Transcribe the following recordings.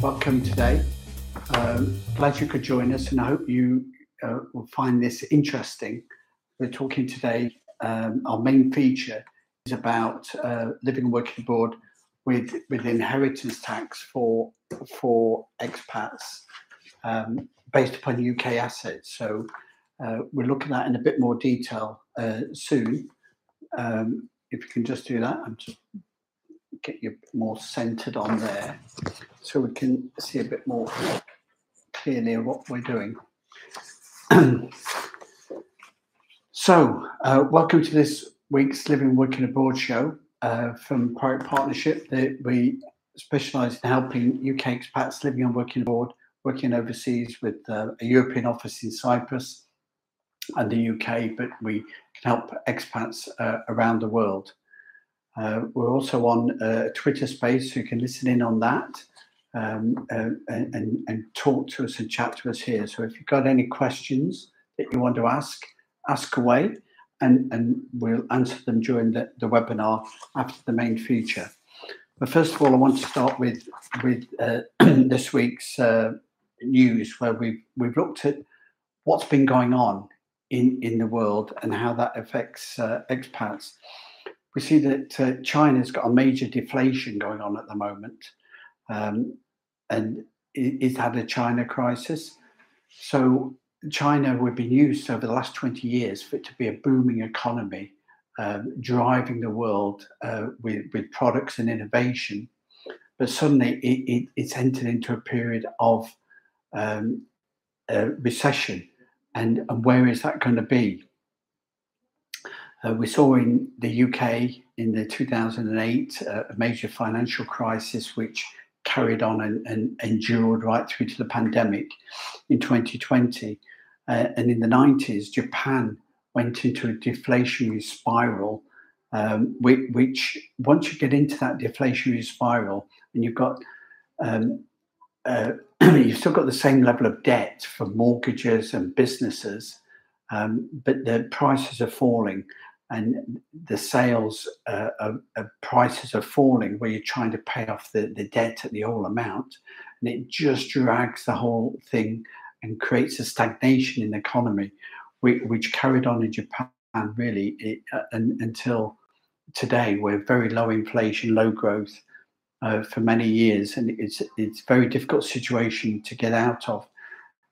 welcome today. Um, glad you could join us, and I hope you uh, will find this interesting. We're talking today, um, our main feature is about uh, living and working abroad with, with inheritance tax for, for expats um, based upon UK assets. So uh, we're looking at that in a bit more detail uh, soon. Um, if you can just do that, I'm just get you more centered on there so we can see a bit more clearly what we're doing. so, uh, welcome to this week's Living Working Abroad show uh, from Proact Partnership. That we specialise in helping UK expats living and working abroad, working overseas with uh, a European office in Cyprus and the UK, but we can help expats uh, around the world. Uh, we're also on uh, Twitter Space, so you can listen in on that um, uh, and, and talk to us and chat to us here. So if you've got any questions that you want to ask, ask away, and, and we'll answer them during the, the webinar after the main feature. But first of all, I want to start with with uh, this week's uh, news, where we've we've looked at what's been going on in in the world and how that affects uh, expats. We see that uh, China's got a major deflation going on at the moment, um, and it's had a China crisis. So China, we've been used over the last 20 years for it to be a booming economy, um, driving the world uh, with, with products and innovation. But suddenly it, it, it's entered into a period of um, recession and, and where is that going to be? Uh, we saw in the UK in the 2008 uh, a major financial crisis, which carried on and, and, endured right through to the pandemic in 2020. Uh, and in the 90s, Japan went into a deflationary spiral, um, which, which, once you get into that deflationary spiral and you've got um, uh, you've still got the same level of debt for mortgages and businesses, um, but the prices are falling and the sales uh, of, of prices are falling where you're trying to pay off the, the debt at the whole amount. And it just drags the whole thing and creates a stagnation in the economy, which, which carried on in Japan really it, uh, until today, where very low inflation, low growth, uh, for many years, and it's it's very difficult situation to get out of,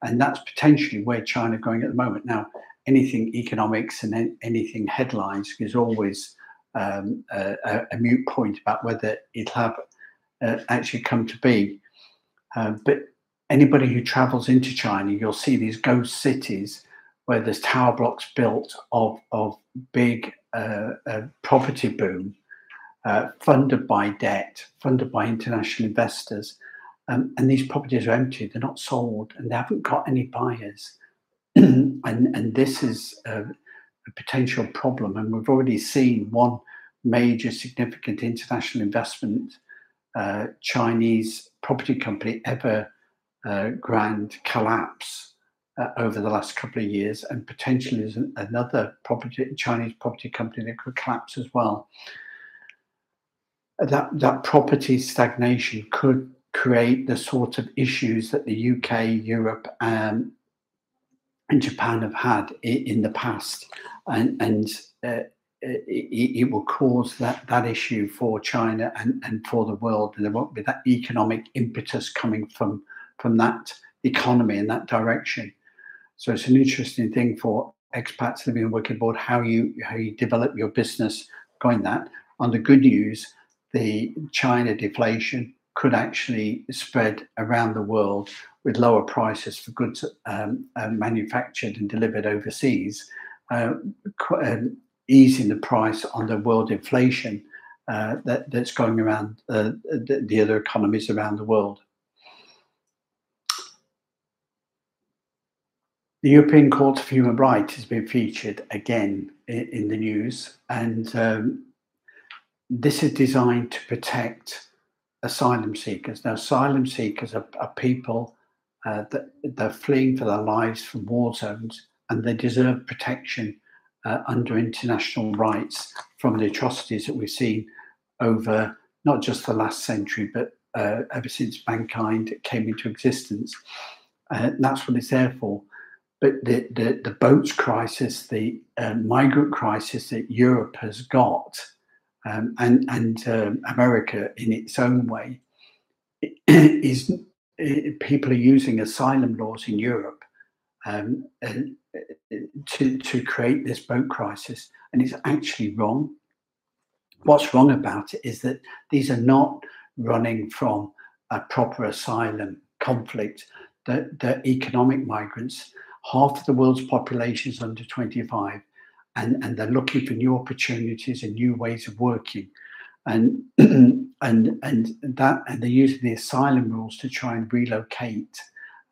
and that's potentially where China going at the moment. Now, anything economics and anything headlines is always um, a, a, mute point about whether it'll have uh, actually come to be. Uh, but anybody who travels into China, you'll see these ghost cities where there's tower blocks built of of big uh, uh property boom uh, funded by debt, funded by international investors. Um, and these properties are empty, they're not sold, and they haven't got any buyers. and, and this is a, a potential problem. And we've already seen one major significant international investment, uh, Chinese property company, Ever uh, Grand, collapse uh, over the last couple of years, and potentially is another property Chinese property company that could collapse as well that that property stagnation could create the sort of issues that the UK, Europe, um, and Japan have had in, the past, and and uh, it, it, will cause that that issue for China and, and for the world, and there won't be that economic impetus coming from from that economy in that direction. So it's an interesting thing for expats living and working abroad how you how you develop your business going that. On the good news, the China deflation could actually spread around the world with lower prices for goods um, uh, manufactured and delivered overseas, uh, um, easing the price on the world inflation uh, that, that's going around uh, the, the, other economies around the world. The European Court of Human Rights has been featured again in, in the news, and um, this is designed to protect asylum seekers. Now, asylum seekers are, are people uh, that they're fleeing for their lives from war zones, and they deserve protection uh, under international rights from the atrocities that we've seen over not just the last century, but uh, ever since mankind came into existence. Uh, that's what it's there for. But the, the, the boats crisis, the uh, migrant crisis that Europe has got, um, and, and um, America in its own way, is it, people are using asylum laws in Europe um, to, to create this boat crisis. And it's actually wrong. What's wrong about it is that these are not running from a proper asylum conflict. The, the economic migrants, half of the world's population is under 25, and, and they're looking for new opportunities and new ways of working. And and and that and they're using the asylum rules to try and relocate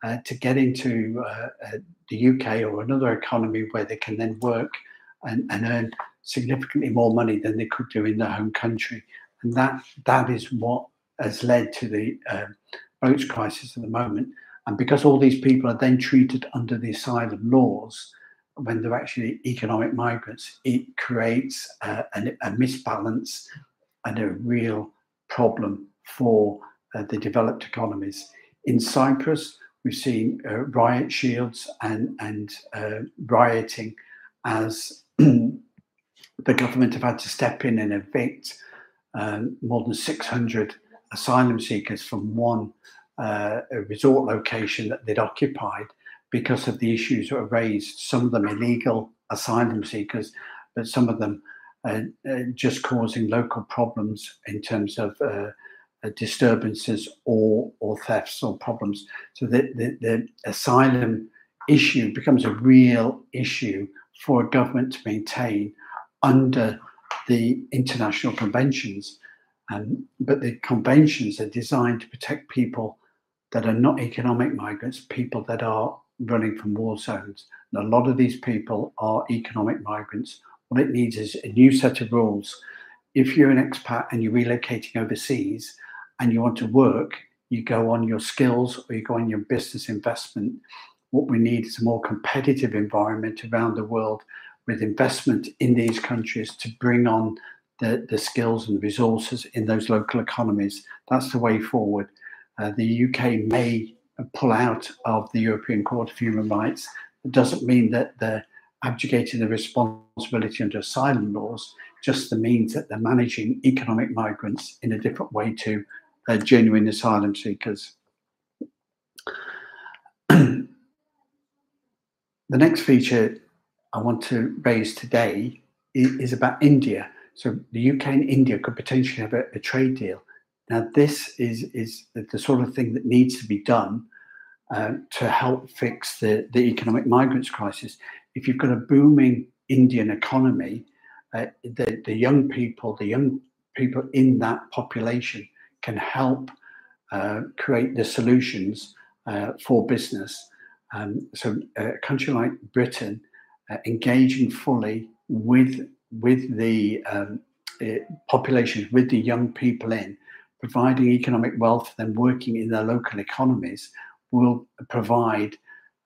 uh, to get into uh, uh, the UK or another economy where they can then work and, and earn significantly more money than they could do in their home country. And that that is what has led to the uh, boats crisis at the moment. And because all these people are then treated under the asylum laws when they're actually economic migrants, it creates a, a misbalance and a real problem for uh, the developed economies. In Cyprus, we've seen uh, riot shields and, and uh, rioting as the government have had to step in and evict um, more than 600 asylum seekers from one uh, resort location that they'd occupied because of the issues that were raised. Some of them illegal asylum seekers, but some of them uh, uh, just causing local problems in terms of uh, disturbances or or thefts or problems. So the, the, the asylum issue becomes a real issue for a government to maintain under the international conventions. Um, but the conventions are designed to protect people that are not economic migrants, people that are running from war zones. And a lot of these people are economic migrants. What it needs is a new set of rules. If you're an expat and you're relocating overseas and you want to work, you go on your skills or you go on your business investment. What we need is a more competitive environment around the world with investment in these countries to bring on the, the skills and resources in those local economies. That's the way forward. Uh, the UK may pull out of the European Court of Human Rights. It doesn't mean that they're abdicating the responsibility under asylum laws, just the means that they're managing economic migrants in a different way to uh, genuine asylum seekers. the next feature I want to raise today is about India. So the UK and India could potentially have a, a trade deal. Now, this is is the sort of thing that needs to be done uh, to help fix the, the economic migrants crisis. If you've got a booming Indian economy, uh, the, the young people, the young people in that population can help uh, create the solutions uh, for business. Um, so a country like Britain uh, engaging fully with with the um, uh, populations, with the young people in, providing economic wealth them working in their local economies will provide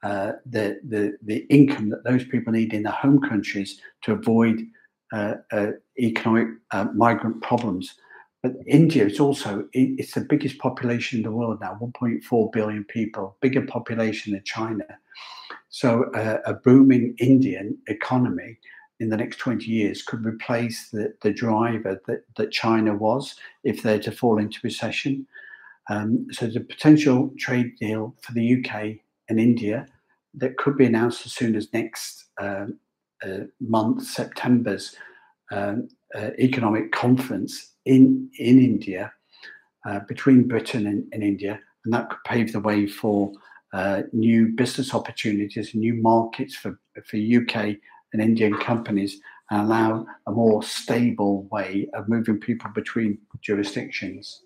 uh, the, the, the income that those people need in their home countries to avoid uh, uh, economic uh, migrant problems. But India is also it's the biggest population in the world now, 1.4 billion people, bigger population than China. So uh, a booming Indian economy in the next 20 years could replace the, the driver that, that China was if they're to fall into recession. Um, so the potential trade deal for the UK and India that could be announced as soon as next uh, uh, month, September's um, uh, economic conference in in India uh, between Britain and, and India, and that could pave the way for uh, new business opportunities, new markets for, for UK and Indian companies, and allow a more stable way of moving people between jurisdictions.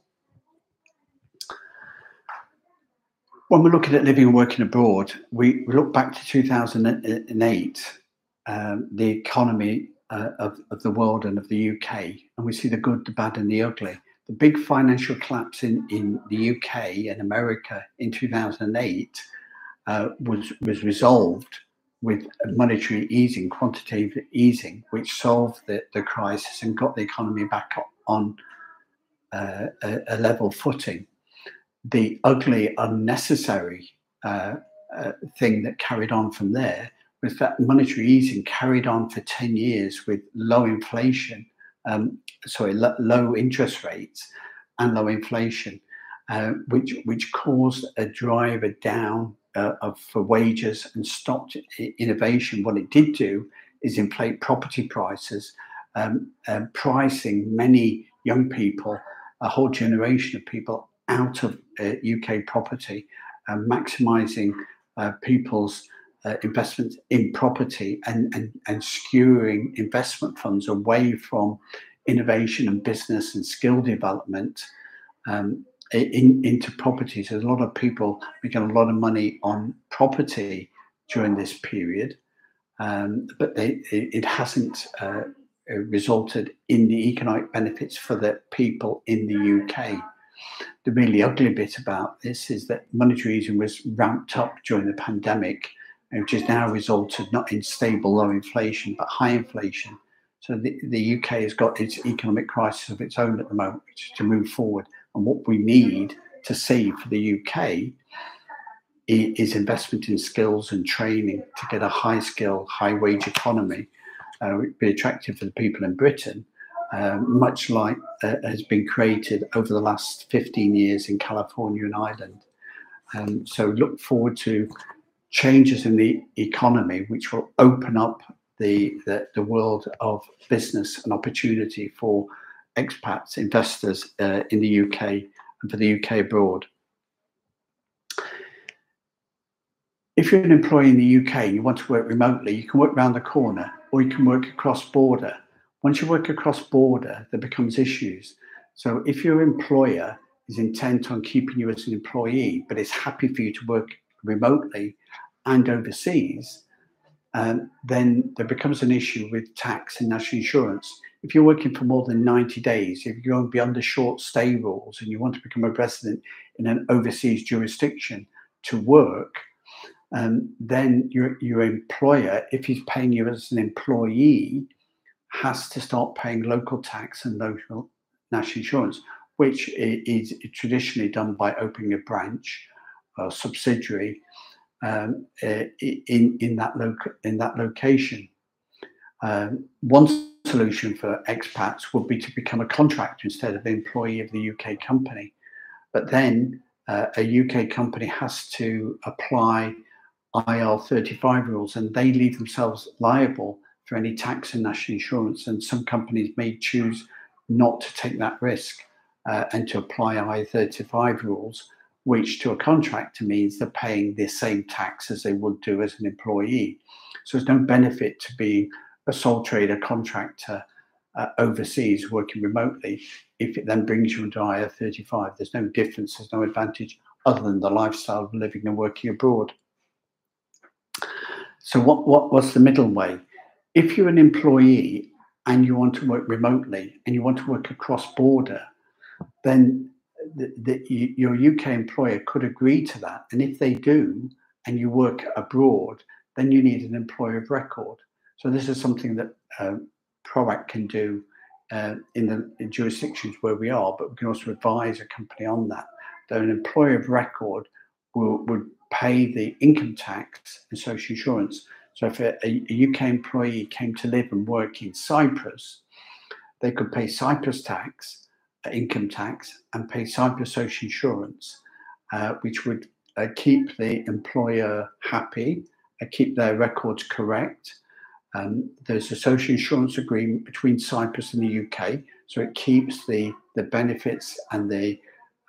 When we're looking at living and working abroad, we, we look back to 2008, um, the economy uh, of, of the world and of the UK, and we see the good, the bad, and the ugly the big financial collapse in, in the UK and America in 2008 uh, was, was resolved with monetary easing, quantitative easing, which solved the, the crisis and got the economy back on uh, a, a, level footing. The ugly, unnecessary uh, uh, thing that carried on from there was that monetary easing carried on for 10 years with low inflation, um, sorry, lo- low interest rates and low inflation, uh, which, which caused a driver down uh, of, for wages and stopped innovation. What it did do is inflate property prices, um, pricing many young people, a whole generation of people out of uh, UK property, uh, maximising uh, people's uh, investments in property and, and, and skewing investment funds away from innovation and business and skill development um, in, into properties. There's a lot of people making a lot of money on property during this period, um, but they, it, it hasn't uh, resulted in the economic benefits for the people in the UK. The really ugly bit about this is that monetary easing was ramped up during the pandemic, which has now resulted not in stable low inflation but high inflation. So the, the UK has got its economic crisis of its own at the moment, which is to move forward. And what we need to see for the UK is investment in skills and training to get a high skill, high wage economy, uh, be attractive for the people in Britain, uh, much like uh, has been created over the last 15 years in California and Ireland. Um, so look forward to changes in the economy, which will open up the, the, the world of business and opportunity for expats, investors uh, in the UK and for the UK abroad. If you're an employee in the UK and you want to work remotely, you can work around the corner or you can work across border. Once you work across border, there becomes issues. So if your employer is intent on keeping you as an employee, but is happy for you to work remotely and overseas, um, then there becomes an issue with tax and national insurance. If you're working for more than 90 days, if you're going to be under short stay rules and you want to become a resident in an overseas jurisdiction to work, um, then your, your employer, if he's paying you as an employee, has to start paying local tax and local national insurance, which is traditionally done by opening a branch subsidiary um, in in that loc- in that location. Um, one solution for expats would be to become a contractor instead of an employee of the UK company, but then uh, a UK company has to apply IR35 rules, and they leave themselves liable for any tax and national insurance. And some companies may choose not to take that risk uh, and to apply I-35 rules which to a contractor means they're paying the same tax as they would do as an employee. So there's no benefit to being a sole trader contractor uh, overseas working remotely if it then brings you into IR35. There's no difference, there's no advantage other than the lifestyle of living and working abroad. So what, what what's the middle way? If you're an employee and you want to work remotely and you want to work across border, then that your UK employer could agree to that. And if they do, and you work abroad, then you need an employer of record. So this is something that uh, PROACT can do uh, in the in jurisdictions where we are, but we can also advise a company on that. That an employer of record will, would pay the income tax and social insurance. So if a, a UK employee came to live and work in Cyprus, they could pay Cyprus tax income tax and pay Cyprus social insurance, uh, which would uh, keep the employer happy, uh, keep their records correct. Um, there's a social insurance agreement between Cyprus and the UK, so it keeps the, the benefits and the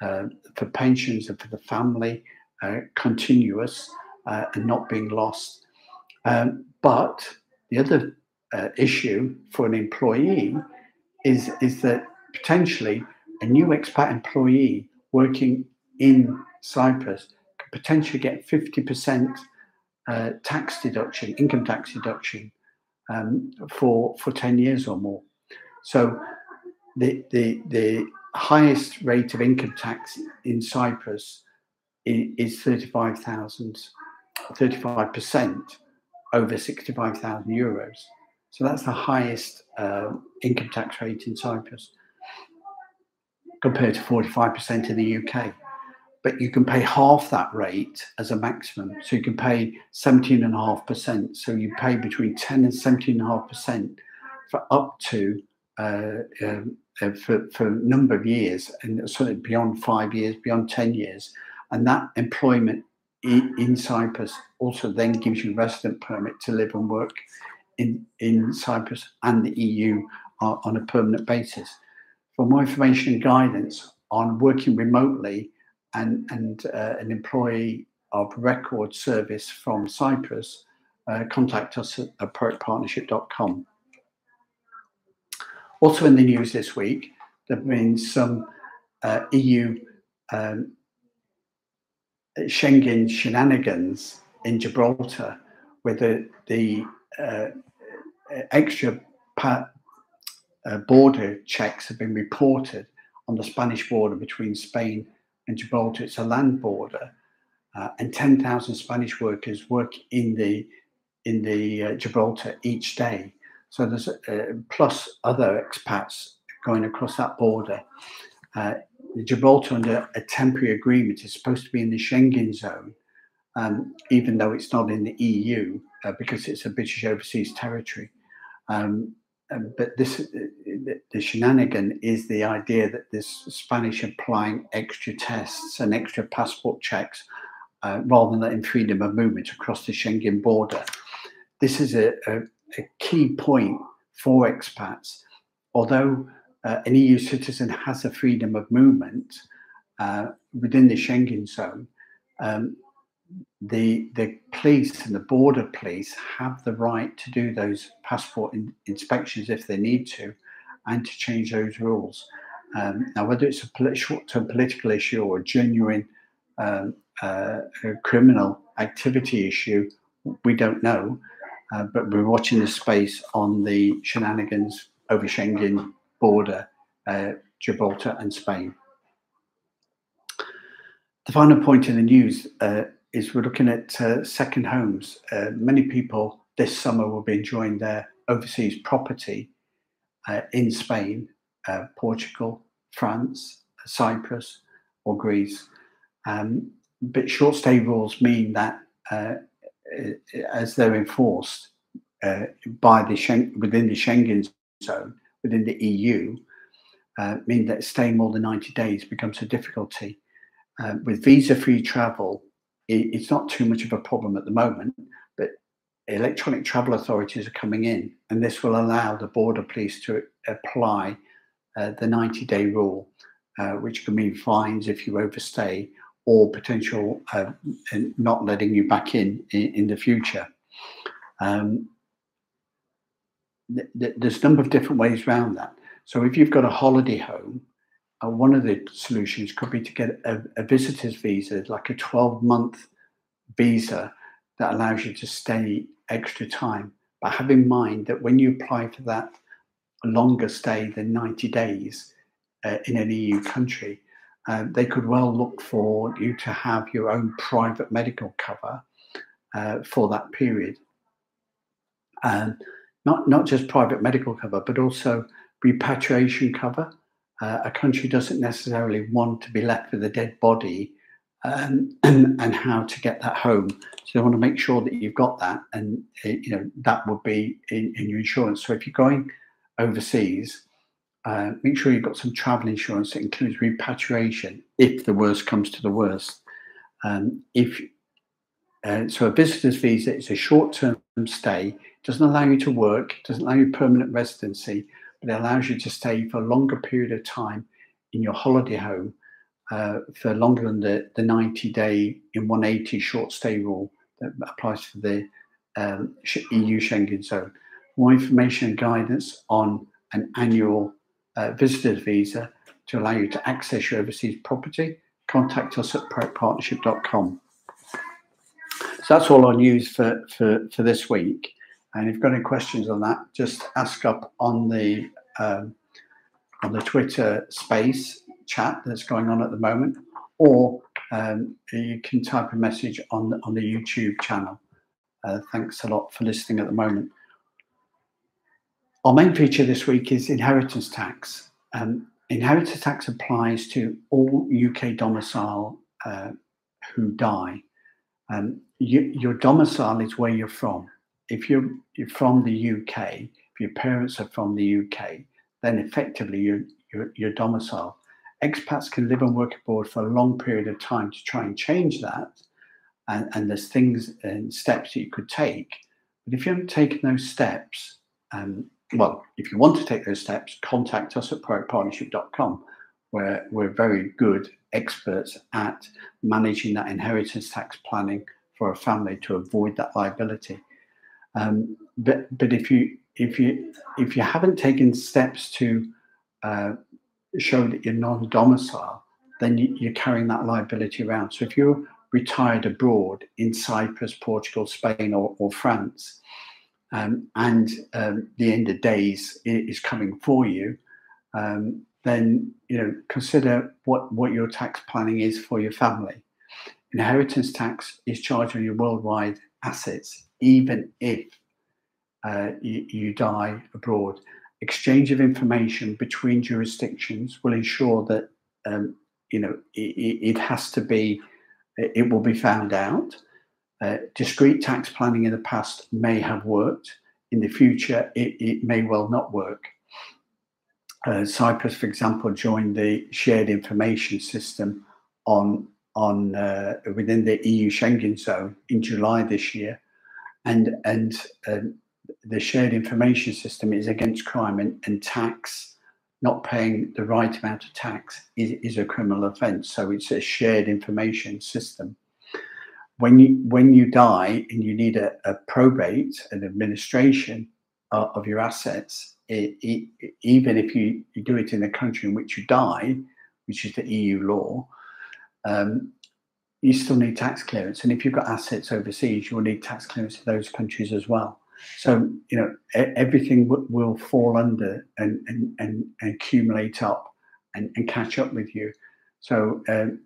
uh, for pensions and for the family uh, continuous uh, and not being lost. Um, but the other issue for an employee is, is that potentially a new expat employee working in Cyprus could potentially get 50% uh, tax deduction, income tax deduction um, for, for 10 years or more. So the, the, the highest rate of income tax in Cyprus is, is 35,000, 35% over 65,000 euros. So that's the highest uh, income tax rate in Cyprus compared to 45% in the UK. but you can pay half that rate as a maximum. So you can pay 17.5%. So you pay between 10 and 17.5% for up to uh, um, uh, for, for a number of years and certainly beyond five years, beyond 10 years. And that employment in, Cyprus also then gives you resident permit to live and work in, in Cyprus and the EU on a permanent basis. For more information and guidance on working remotely and, and uh, an employee of record service from Cyprus, uh, contact us at proactpartnership.com. Also in the news this week, there have been some uh, EU um, Schengen shenanigans in Gibraltar, where the, the uh, extra pa- uh, border checks have been reported on the Spanish border between Spain and Gibraltar. It's a land border, uh, and 10,000 Spanish workers work in the in the uh, Gibraltar each day. So there's uh, plus other expats going across that border. Uh, Gibraltar, under a temporary agreement, is supposed to be in the Schengen zone, um, even though it's not in the EU uh, because it's a British overseas territory. Um, but this, the, the shenanigan is the idea that this Spanish applying extra tests and extra passport checks uh, rather than letting freedom of movement across the Schengen border. This is a, a, a key point for expats. Although uh, an EU citizen has a freedom of movement uh, within the Schengen zone, um, the the police and the border police have the right to do those passport in, inspections if they need to, and to change those rules. Um, now, whether it's a short-term political issue or a genuine um, uh, a criminal activity issue, we don't know. Uh, but we're watching the space on the shenanigans over Schengen border, uh, Gibraltar and Spain. The final point in the news uh, is we're looking at uh, second homes. Uh, many people this summer will be enjoying their overseas property in Spain, Portugal, France, Cyprus, or Greece. Um, but short stay rules mean that as they're enforced uh, by the Schengen, within the Schengen zone, within the EU, uh, mean that staying more than 90 days becomes a difficulty. Uh, with visa-free travel, it, it's not too much of a problem at the moment, but electronic travel authorities are coming in, and this will allow the border police to apply uh, the 90-day rule, uh, which can mean fines if you overstay or potential uh, not letting you back in in, in the future. Um, th- th- there's a number of different ways around that. So if you've got a holiday home, uh, one of the solutions could be to get a, a visitor's visa, like a 12 month visa that allows you to stay extra time. But have in mind that when you apply for that longer stay than 90 days uh, in an EU country, uh, they could well look for you to have your own private medical cover uh, for that period. And not, not just private medical cover, but also repatriation cover. Uh, a country doesn't necessarily want to be left with a dead body um, and, and how to get that home. So they want to make sure that you've got that, and uh, you know that would be in, in your insurance. So if you're going overseas, uh, make sure you've got some travel insurance that includes repatriation if the worst comes to the worst. Um, if uh, so, a visitor's visa is a short-term stay. Doesn't allow you to work. Doesn't allow you permanent residency, but it allows you to stay for a longer period of time in your holiday home uh, for longer than the, the 90-day in 180 short stay rule that applies for the um, EU Schengen zone. More information and guidance on an annual uh, visa to allow you to access your overseas property, contact us at proactpartnership.com. So that's all our news for, for, for this week. And if you've got any questions on that, just ask up on the um, on the Twitter space chat that's going on at the moment, or um, you can type a message on on the YouTube channel. Uh, thanks a lot for listening at the moment. Our main feature this week is inheritance tax. Um, inheritance tax applies to all UK domicile uh, who die, um, you, your domicile is where you're from. If you're, from the UK, if your parents are from the UK, then effectively you're, you're, you're domicile. Expats can live and work abroad for a long period of time to try and change that. And, and there's things and steps that you could take. But if you haven't taken those steps, um, well, if you want to take those steps, contact us at proactpartnership.com, where we're very good experts at managing that inheritance tax planning for a family to avoid that liability. Um, but but if you if you if you haven't taken steps to uh, show that you're non-domicile, then you, are carrying that liability around. So if you're retired abroad in Cyprus, Portugal, Spain, or, or France, um, and um, the end of days is coming for you, um, then you know consider what what your tax planning is for your family. Inheritance tax is charged on your worldwide assets, even if uh, you, you die abroad. Exchange of information between jurisdictions will ensure that um, you know it, it, has to be it will be found out. Uh, discrete tax planning in the past may have worked. In the future, it, it may well not work. Uh, Cyprus, for example, joined the shared information system on on uh, within the EU Schengen zone in July this year, and and um, the shared information system is against crime and, and tax. Not paying the right amount of tax is, is a criminal offence. So it's a shared information system. When you when you die and you need a, a probate, an administration uh, of your assets, it, it, even if you, you do it in the country in which you die, which is the EU law, um, you still need tax clearance. And if you've got assets overseas, you'll need tax clearance in those countries as well. So, you know, everything w- will fall under and, and, and, and accumulate up and, and, catch up with you. So, um,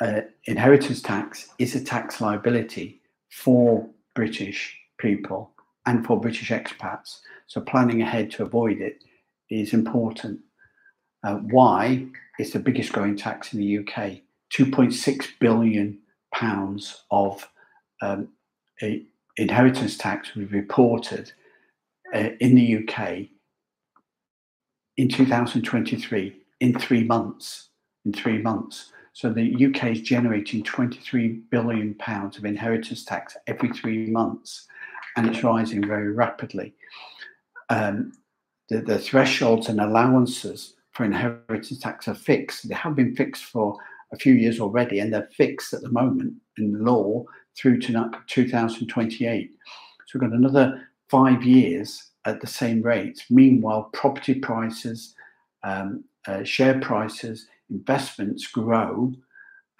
uh, inheritance tax is a tax liability for British people and for British expats. So planning ahead to avoid it is important. Uh, why? It's the biggest growing tax in the UK. 2.6 billion pounds of um, inheritance tax was reported uh, in the UK in 2023 in three months. In three months. So the UK is generating 23 billion pounds of inheritance tax every three months and it's rising very rapidly. Um, the, the, thresholds and allowances for inheritance tax are fixed. They have been fixed for a few years already, and they're fixed at the moment in law through to 2028. So we've got another five years at the same rate. Meanwhile, property prices, um, uh, share prices, investments grow,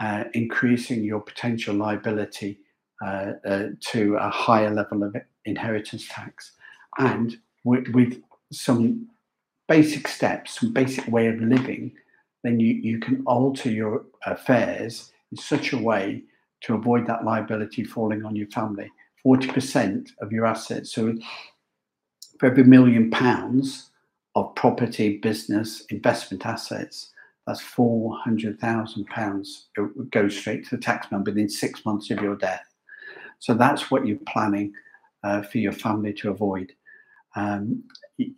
uh, increasing your potential liability uh, uh, to a higher level of inheritance tax. And with, with, some basic steps, some basic way of living, then you, you can alter your affairs in such a way to avoid that liability falling on your family. 40% of your assets. So for every million pounds of property, business, investment assets, that's £400,000. It goes straight to the tax man within six months of your death. So that's what you're planning uh, for your family to avoid. Um, it,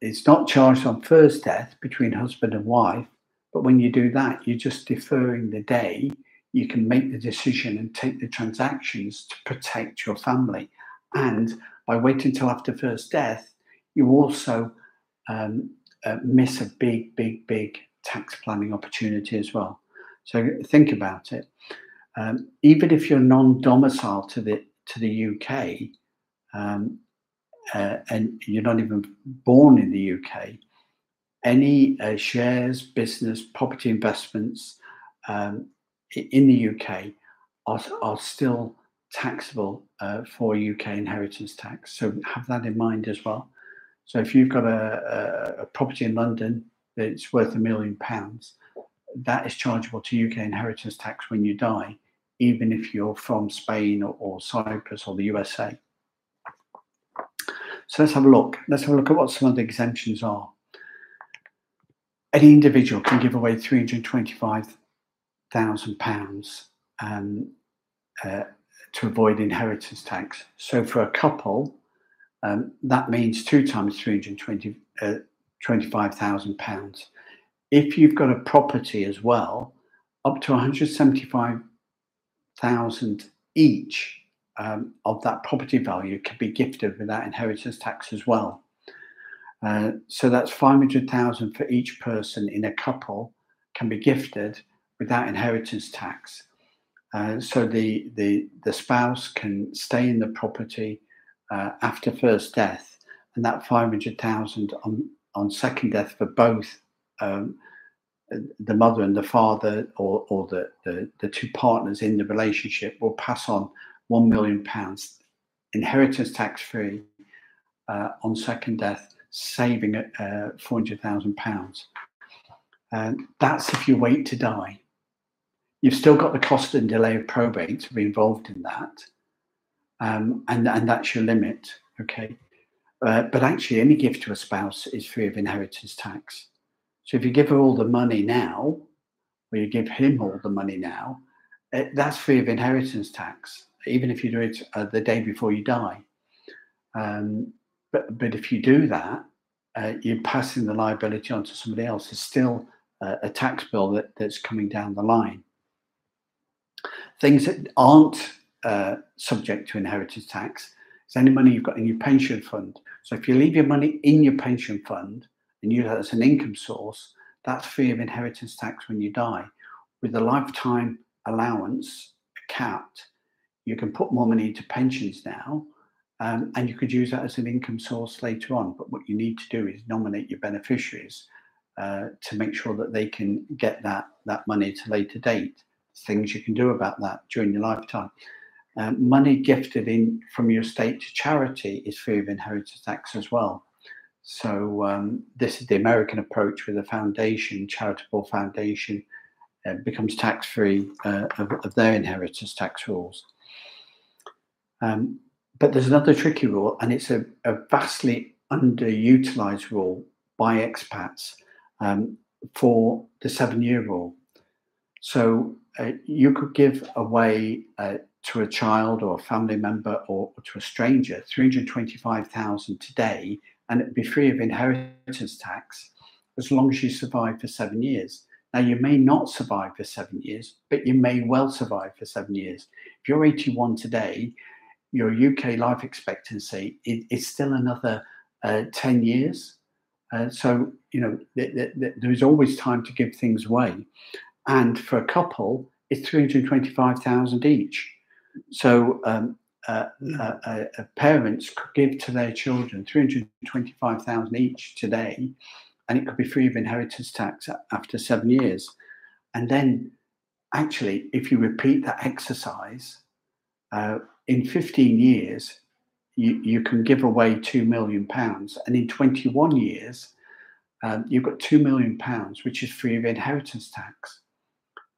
it's, not charged on first death between husband and wife, but when you do that, you're just deferring the day. You can make the decision and take the transactions to protect your family. And by waiting until after first death, you also um, uh, miss a big, big, big tax planning opportunity as well. So think about it um, even if you're non-domicile to the to the UK, um, uh, and you're not even born in the UK, any uh, shares, business, property investments um, in the UK are, are still taxable uh, for UK inheritance tax. So have that in mind as well. So if you've got a, a, a property in London that's worth a million pounds, that is chargeable to UK inheritance tax when you die, even if you're from Spain or, or Cyprus or the USA. So let's have a look. Let's have a look at what some of the exemptions are. Any individual can give away 325 thousand pounds um, uh, to avoid inheritance tax. So for a couple, um, that means two times three hundred twenty uh. If you've got a property as well, up to one hundred seventy-five thousand each um, of that property value can be gifted without inheritance tax as well. Uh, so that's 500,000 for each person in a couple can be gifted without inheritance tax. Uh, so the, the, the spouse can stay in the property uh, after first death, and that 500,000 on, on second death for both um, the mother and the father or, or the, the, the two partners in the relationship will pass on 1 million pounds inheritance tax free uh, on second death saving uh, 400,000 pounds. And that's if you wait to die. You've still got the cost and delay of probate to be involved in that. Um, and, and that's your limit, okay? Uh, but actually, any gift to a spouse is free of inheritance tax. So if you give her all the money now, or you give him all the money now, it, uh, that's free of inheritance tax, even if you do it uh, the day before you die. Um, but but if you do that, uh, you're passing the liability on to somebody else. It's still uh, a tax bill that, that's coming down the line. Things that aren't uh, subject to inheritance tax is any money you've got in your pension fund. So if you leave your money in your pension fund and use that as an income source, that's free of inheritance tax when you die. With the lifetime allowance capped, you can put more money into pensions now um, and you could use that as an income source later on. But what you need to do is nominate your beneficiaries uh, to make sure that they can get that, that money to later date. Things you can do about that during your lifetime. Um, money gifted in from your estate to charity is free of inheritance tax as well. So um, this is the American approach with a foundation, charitable foundation, uh, becomes tax free uh, of, of, their inheritance tax rules. Um, but there's another tricky rule, and it's a, a vastly underutilized rule by expats um, for the seven year rule. So uh, you could give away uh, to a child or a family member or, or to a stranger 325,000 today and it'd be free of inheritance tax as long as you survive for seven years. Now, you may not survive for seven years, but you may well survive for seven years. If you're 81 today, your UK life expectancy is, still another uh, 10 years. Uh, so, you know, th- th- th- there's always time to give things away. And for a couple, it's 325,000 each. So, um, uh, parents could give to their children 325,000 each today, and it could be free of inheritance tax after seven years. And then, actually, if you repeat that exercise, uh, in 15 years, you, you can give away £2 million. And in 21 years, um, you've got £2 million, which is free of inheritance tax.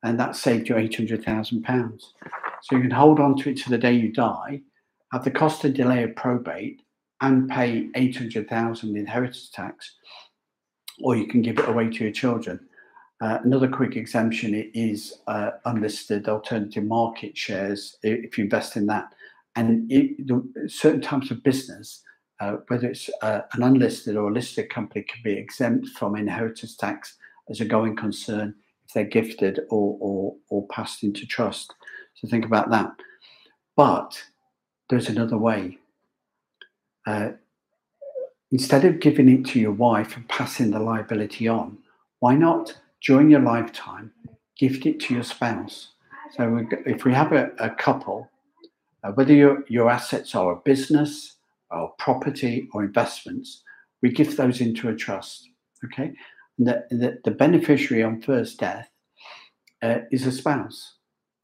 And that saved you £800,000. So you can hold on to it to the day you die, have the cost of delay of probate, and pay 800,000 inheritance tax, or you can give it away to your children. Uh, another quick exemption is uh, unlisted alternative market shares if you invest in that and it, the, certain types of business, uh, whether it's uh, an unlisted or a listed company, can be exempt from inheritance tax as a going concern if they're gifted or, or, or passed into trust. So think about that. But there's another way. Uh, instead of giving it to your wife and passing the liability on, why not during your lifetime gift it to your spouse? So if we have a, a couple whether your, your assets are a business or property or investments, we give those into a trust. Okay. And the, the, the beneficiary on first death uh, is a spouse.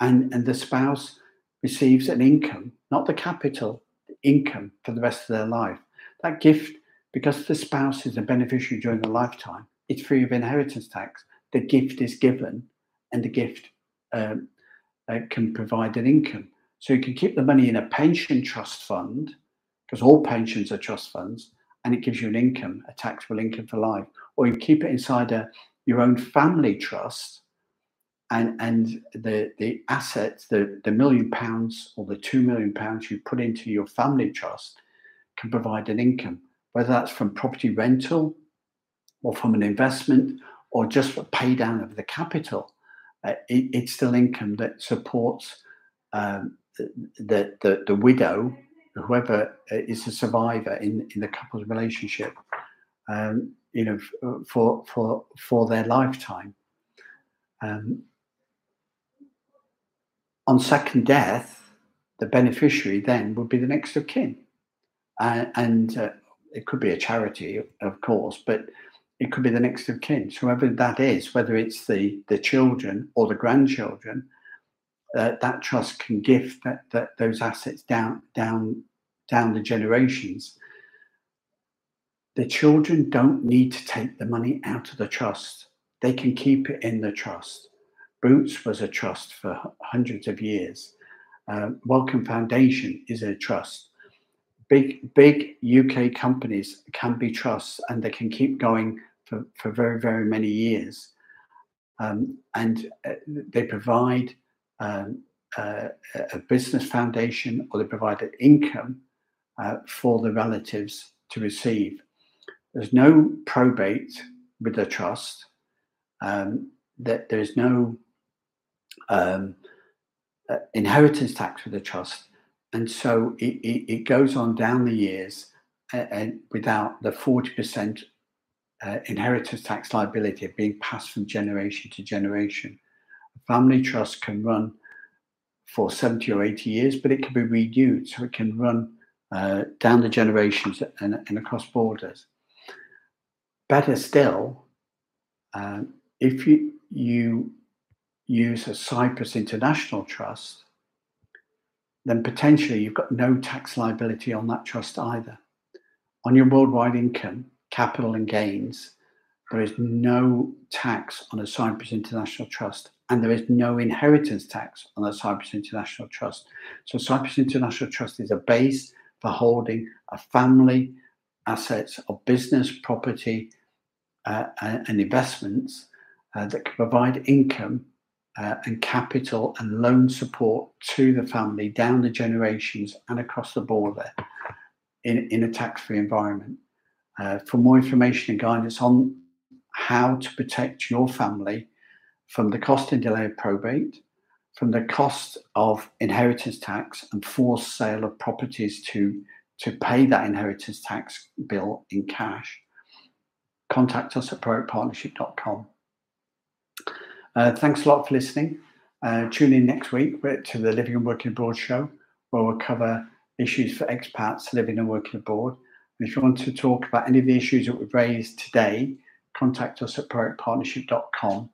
And, and the spouse receives an income, not the capital, the income for the rest of their life. That gift, because the spouse is a beneficiary during the lifetime, it's free of inheritance tax. The gift is given, and the gift um, uh, can provide an income. So you can keep the money in a pension trust fund, because all pensions are trust funds, and it gives you an income, a taxable income for life. Or you keep it inside a, your own family trust, and and the the assets, the the million pounds or the two million pounds you put into your family trust can provide an income, whether that's from property rental or from an investment or just for pay down of the capital. Uh, it, it's still income that supports um, the, the the widow, whoever is a survivor in in the couple's relationship. Um, you know, for for for their lifetime. Um, on second death, the beneficiary then would be the next of kin. Uh, and uh, it could be a charity, of course, but it could be the next of kin. So whoever that is, whether it's the, the children or the grandchildren, uh, that trust can gift that, that those assets down down down the generations. The children don't need to take the money out of the trust. They can keep it in the trust. Boots was a trust for hundreds of years. Uh, Wellcome Foundation is a trust. Big, big UK companies can be trusts and they can keep going for, for very, very many years. Um, and uh, they provide um, uh, a business foundation or they provide an income uh, for the relatives to receive. There's no probate with the trust. Um, that there's no um, uh, inheritance tax with the trust. And so it, it, it goes on down the years uh, and without the 40% uh, inheritance tax liability being passed from generation to generation. Family trust can run for 70 or 80 years, but it can be renewed. So it can run uh, down the generations and, and, across borders. Better still, um, if you, you use a Cyprus International Trust, then potentially you've got no tax liability on that trust either. On your worldwide income, capital and gains, there is no tax on a Cyprus International Trust, and there is no inheritance tax on a Cyprus International Trust. So, Cyprus International Trust is a base for holding a family assets of business, property, uh, and investments uh, that can provide income uh, and capital and loan support to the family down the generations and across the border in, in a tax free environment. Uh, for more information and guidance on how to protect your family from the cost and delay of probate, from the cost of inheritance tax and forced sale of properties to, to pay that inheritance tax bill in cash, contact us at proactpartnership.com. Uh, thanks a lot for listening. Uh, tune in next week to the Living and Working Abroad show, where we'll cover issues for expats living and working abroad. And if you want to talk about any of the issues that we've raised today, contact us at proactpartnership.com.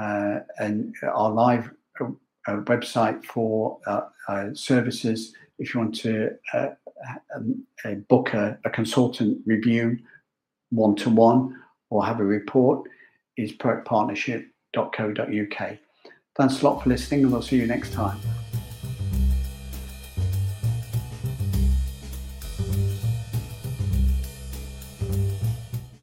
Uh, and our live uh, website for uh, services, if you want to um, book a, a consultant review one to one or have a report, is Proact Partnership www.ecom.co.uk. Thanks a lot for listening, and we'll see you next time.